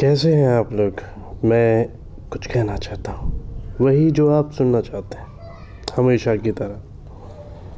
कैसे हैं आप लोग? मैं कुछ कहना चाहता हूँ। वही जो आप सुनना चाहते हैं, हमेशा की तरह।